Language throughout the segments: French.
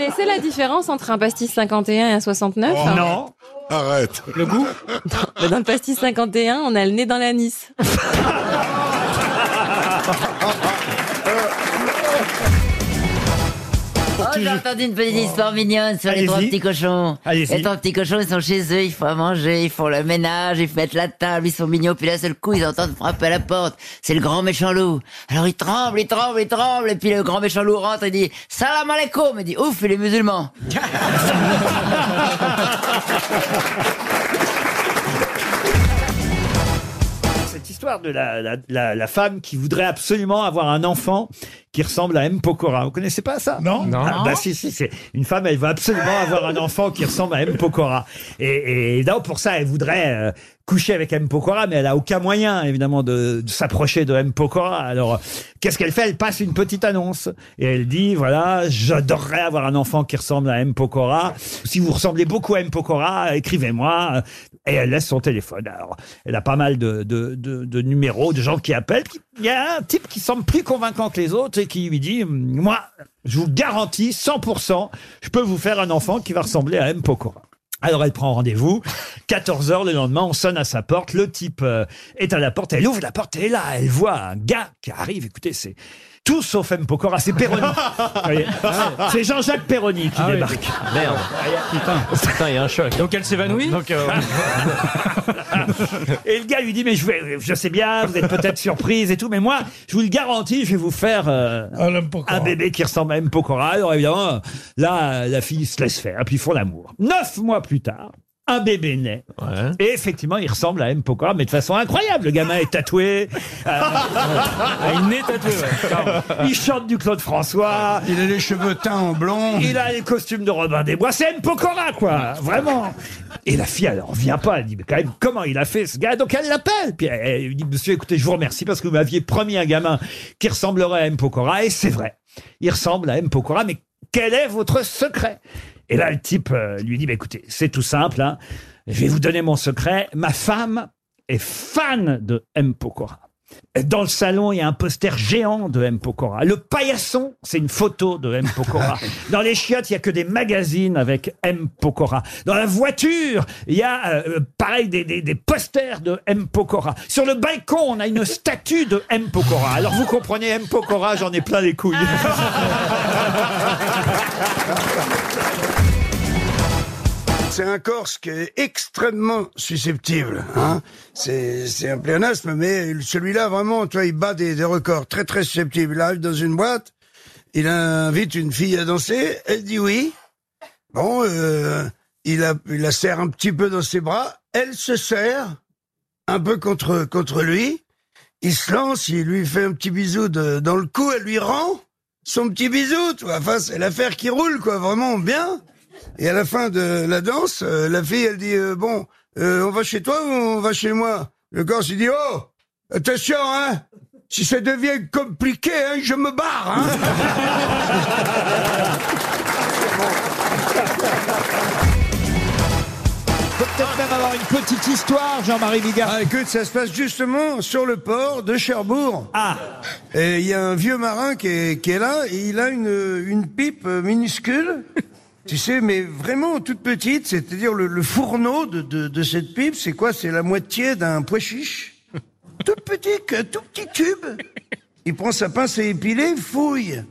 connaissez la différence entre un pastis 51 et un 69 Non. Arrête. Le goût Mais Dans le pastis 51, on a le nez dans l'anis. j'ai entendu une petite histoire mignonne sur les trois petits cochons. Les trois petits cochons, ils sont chez eux, ils font à manger, ils font le ménage, ils mettent la table, ils sont mignons, puis là, seul coup, ils entendent frapper à la porte. C'est le grand méchant loup. Alors ils tremblent, ils tremblent, ils tremblent, et puis le grand méchant loup rentre et dit « Salam alaikum !» Il dit « Ouf, il est musulman Cette histoire de la, la, la, la femme qui voudrait absolument avoir un enfant qui ressemble à M. Pokora. Vous connaissez pas ça? Non. Non. Ah, bah si, si, c'est une femme, elle veut absolument avoir un enfant qui ressemble à M. Pokora. Et, et donc, pour ça, elle voudrait euh, coucher avec M. Pokora, mais elle a aucun moyen, évidemment, de, de s'approcher de M. Pokora. Alors, euh, qu'est-ce qu'elle fait? Elle passe une petite annonce. Et elle dit, voilà, j'adorerais avoir un enfant qui ressemble à M. Pokora. Si vous ressemblez beaucoup à M. Pokora, écrivez-moi. Elle laisse son téléphone. Alors, elle a pas mal de, de numéros, de gens qui appellent. Il y a un type qui semble plus convaincant que les autres et qui lui dit, moi, je vous garantis 100%, je peux vous faire un enfant qui va ressembler à M. Pokora. Alors elle prend rendez-vous, 14h le lendemain, on sonne à sa porte, le type euh, est à la porte, elle ouvre la porte et là, elle voit un gars qui arrive, écoutez, c'est tout sauf M. Pokora, c'est Perroni. Vous voyez c'est Jean-Jacques Perroni qui Ah oui. débarque. Merde. Putain. Putain, il y a un choc. Donc elle s'évanouit Donc, euh, Et le gars lui dit, mais je, vais, je sais bien, vous êtes peut-être surprise et tout, mais moi, je vous le garantis, je vais vous faire euh, Ah, l'homme Pokora. un bébé qui ressemble à M. Pokora. Alors évidemment, là, la fille se laisse faire, puis ils font l'amour. Neuf mois plus tard, un bébé naît. ouais. Et effectivement, il ressemble à M. Pokora, mais de façon incroyable. Le gamin est tatoué, euh, Ah, il est tatoué, ouais. il chante du Claude François, Il a les cheveux teints en blond. il a les costumes de Robin des Bois. C'est M. Pokora, quoi. Vraiment. Et la fille, elle en vient pas. Elle dit, mais quand même, comment il a fait ce gars? Donc elle l'appelle. Puis elle, elle lui dit, monsieur, écoutez, je vous remercie parce que vous m'aviez promis un gamin qui ressemblerait à M. Pokora. Et c'est vrai. Il ressemble à M. Pokora, mais quel est votre secret? Et là, le type euh, lui dit, bah, écoutez, c'est tout simple. hein. Je vais vous donner mon secret. Ma femme est fan de M. Pokora. Dans le salon, il y a un poster géant de M. Pokora. Le paillasson, c'est une photo de M. Pokora. Dans les chiottes, il y a que des magazines avec M. Pokora. Dans la voiture, il y a, euh, pareil, des, des- des posters de M. Pokora. Sur le balcon, on a une statue de M. Pokora. Alors vous comprenez, M. Pokora, j'en ai plein les couilles. C'est un Corse qui est extrêmement susceptible. Hein. C'est un pléonasme, mais celui-là, vraiment, il bat des, des records. Très, très susceptible. Il arrive dans une boîte, il invite une fille à danser, elle dit oui. Bon, euh, il, il la serre un petit peu dans ses bras, elle se serre un peu contre, contre lui. Il se lance, il lui fait un petit bisou dans le cou, elle lui rend son petit bisou, tu vois. Enfin, c'est l'affaire qui roule, quoi, vraiment bien. Et à la fin de la danse, euh, la fille, elle dit euh, bon, euh, on va chez toi ou on va chez moi? Le Corse, il dit oh, attention, hein, si ça devient compliqué, hein, je me barre. Hein. Faut peut-être même avoir une petite histoire, Jean-Marie Bigard. Ah, écoute, ça se passe justement sur le port de Cherbourg. Ah, Et il y a un vieux marin qui est, qui est là, et il a une, une pipe minuscule, tu sais, mais vraiment toute petite, c'est-à-dire le, le fourneau de, de, de cette pipe, c'est quoi? C'est la moitié d'un pois chiche. Tout petit, tout petit tube. Il prend sa pince à épiler, fouille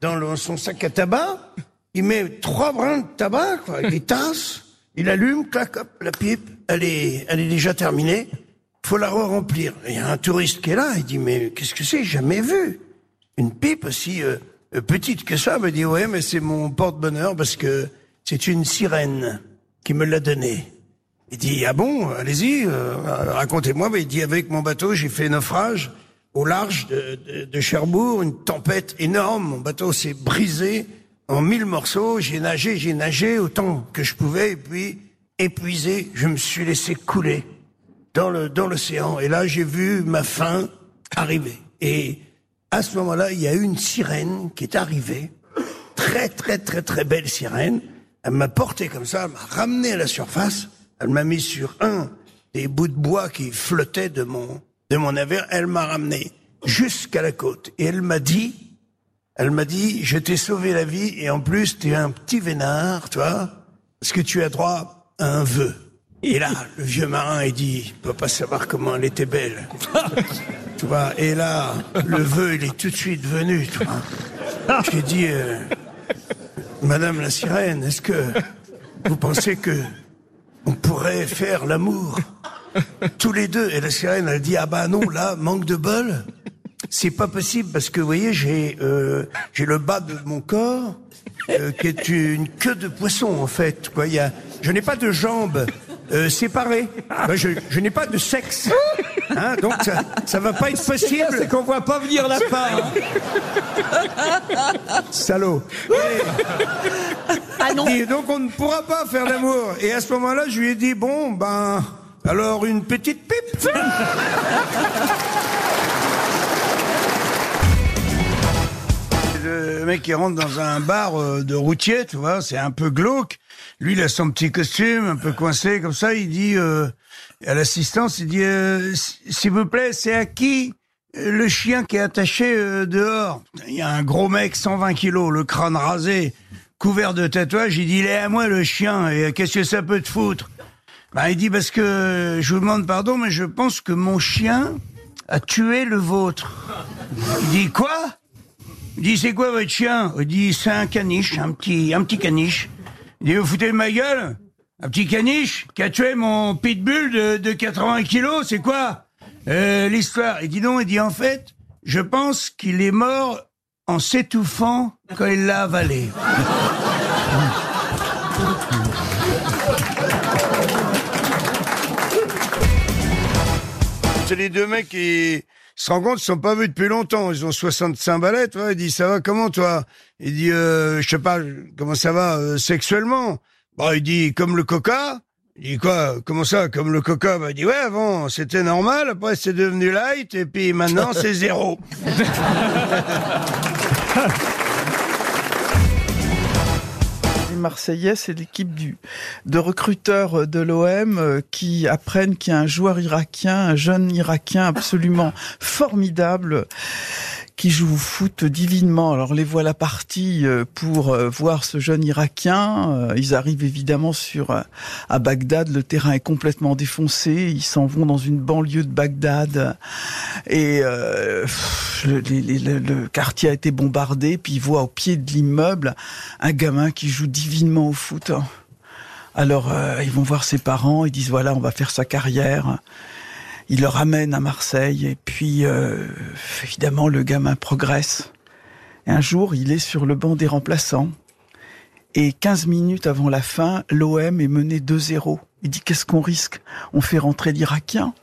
dans le- son sac à tabac, il met trois brins de tabac, quoi, il tasse, il allume, clac, hop, la pipe, elle est, elle est déjà terminée, faut la re-remplir. Il y a un touriste qui est là, il dit, mais qu'est-ce que c'est? Jamais vu. Une pipe aussi euh, petite que ça, me dit, ouais, mais c'est mon porte-bonheur parce que c'est une sirène qui me l'a donné. Il dit, ah bon, allez-y, euh, racontez-moi. Mais il dit, avec mon bateau, j'ai fait naufrage au large de, Cherbourg, une tempête énorme. Mon bateau s'est brisé en mille morceaux. J'ai nagé, j'ai nagé autant que je pouvais. Et puis, épuisé, je me suis laissé couler dans dans l'océan. Et là, j'ai vu ma fin arriver. Et à ce moment-là, il y a eu une sirène qui est arrivée, très très très très belle sirène. Elle m'a porté comme ça, elle m'a ramené à la surface. Elle m'a mis sur un des bouts de bois qui flottaient de mon de mon navire. Elle m'a ramené jusqu'à la côte et elle m'a dit Elle m'a dit, je t'ai sauvé la vie et en plus, tu es un petit vénard, toi, parce que tu as droit à un vœu. Et là, le vieux marin, il dit, il peut pas savoir comment elle était belle. tu vois, et là, le vœu, il est tout de suite venu, tu vois. J'ai dit, euh, Madame la sirène, est-ce que vous pensez que on pourrait faire l'amour tous les deux? Et la sirène, elle dit, ah bah non, là, manque de bol. C'est pas possible parce que vous voyez, j'ai euh, j'ai le bas de mon corps euh, qui est une queue de poisson en fait. Quoi, il y a, je n'ai pas de jambes euh. Moi, je je n'ai pas de sexe. Hein, donc ça, ça va pas être possible. C'est qu'on voit pas venir la part. Salaud. Ah non. Et donc on ne pourra pas faire l'amour. Et à ce moment-là, je lui ai dit bon ben alors une petite pipe. Le mec qui rentre dans un bar euh, de routier, tu vois, c'est un peu glauque. Lui, il a son petit costume, un peu coincé comme ça. Il dit euh, à l'assistance, il dit euh, s'il vous plaît, c'est à qui le chien qui est attaché dehors? Il y a un gros mec, 120 kilos, le crâne rasé, couvert de tatouages. Il dit il est à moi le chien. Et qu'est-ce que ça peut te foutre? Bah, il dit parce que je vous demande pardon, mais je pense que mon chien a tué le vôtre. Il dit quoi? Il dit c'est quoi votre chien? Il dit c'est un caniche, un petit, un petit caniche. Il dit vous foutez de ma gueule? Un petit caniche qui a tué mon pitbull de, de 80 kilos, c'est quoi? Euh, l'histoire Il dit non, il dit en fait, je pense qu'il est mort en s'étouffant quand il l'a avalé. C'est les deux mecs qui se rendent compte, ils sont pas vus depuis longtemps. Ils ont 65 balais, toi. Il dit, ça va comment, toi? Il dit, euh, je sais pas, comment ça va, euh, sexuellement? Bon, il dit, comme le coca. Il dit quoi? Comment ça, comme le coca? Bah, il dit, ouais, avant, c'était normal. Après, c'est devenu light. Et puis, maintenant, c'est zéro. Marseillais, c'est l'équipe de recruteurs de l'OM euh, qui apprennent qu'il y a un joueur irakien, un jeune irakien absolument formidable qui joue au foot divinement. Alors les voilà partis euh, pour euh, voir ce jeune irakien. Euh, Ils arrivent évidemment sur à Bagdad. Le terrain est complètement défoncé. Ils s'en vont dans une banlieue de Bagdad et euh, le, les- le- le quartier a été bombardé. Puis ils voient au pied de l'immeuble un gamin qui joue divinement au foot. Alors euh, ils vont voir ses parents. Ils disent voilà on va faire sa carrière. Il le ramène à Marseille et puis euh, évidemment le gamin progresse. Un jour, il est sur le banc des remplaçants et 15 minutes avant la fin, l'OM est mené 2-0. Il dit qu'est-ce qu'on risque? On fait rentrer l'Irakien.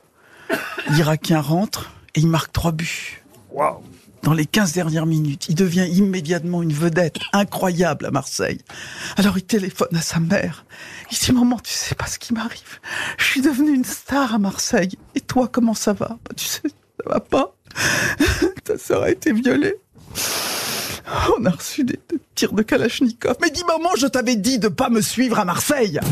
L'Irakien rentre et il marque trois buts. Dans les 15 dernières minutes, il devient immédiatement une vedette incroyable à Marseille. Alors il téléphone à sa mère. Il dit maman, tu sais pas ce qui m'arrive. Je suis devenu une star à Marseille. Et toi, comment ça va? Bah, Tu sais, ça va pas. Ta sœur a été violée. On a reçu des, des tirs de Kalachnikov. Mais dis maman, je t'avais dit de pas me suivre à Marseille.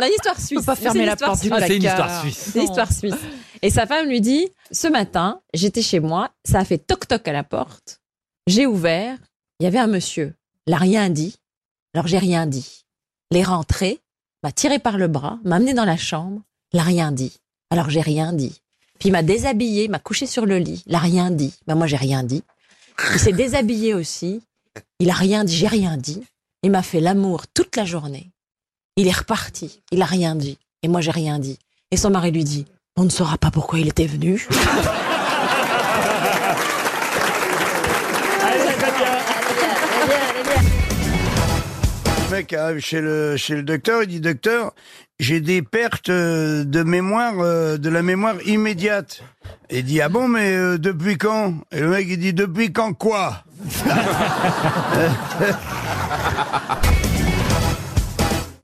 La histoire suisse. pas C'est fermer une la histoire porte du suisse. Ah, c'est une histoire suisse. C'est l'histoire suisse. Et sa femme lui dit Ce matin, j'étais chez moi, ça a fait toc-toc à la porte. J'ai ouvert, il y avait un monsieur. Il n'a rien dit. Alors j'ai rien dit. Il est rentré, m'a tiré par le bras, m'a amené dans la chambre. Il n'a rien dit. Alors j'ai rien dit. Puis il m'a déshabillé, m'a couché sur le lit. Il n'a rien dit. Ben moi j'ai rien dit. Il s'est déshabillé aussi. Il a rien dit, j'ai rien dit. Il m'a fait l'amour toute la journée. Il est reparti. Il a rien dit. Et moi j'ai rien dit. Et son mari lui dit On ne saura pas pourquoi il était venu. Le mec arrive chez le, chez le docteur, il dit Docteur, j'ai des pertes euh, de mémoire, euh, de la mémoire immédiate. Et il dit Ah bon, mais euh, depuis quand? Et le mec il dit Depuis quand quoi?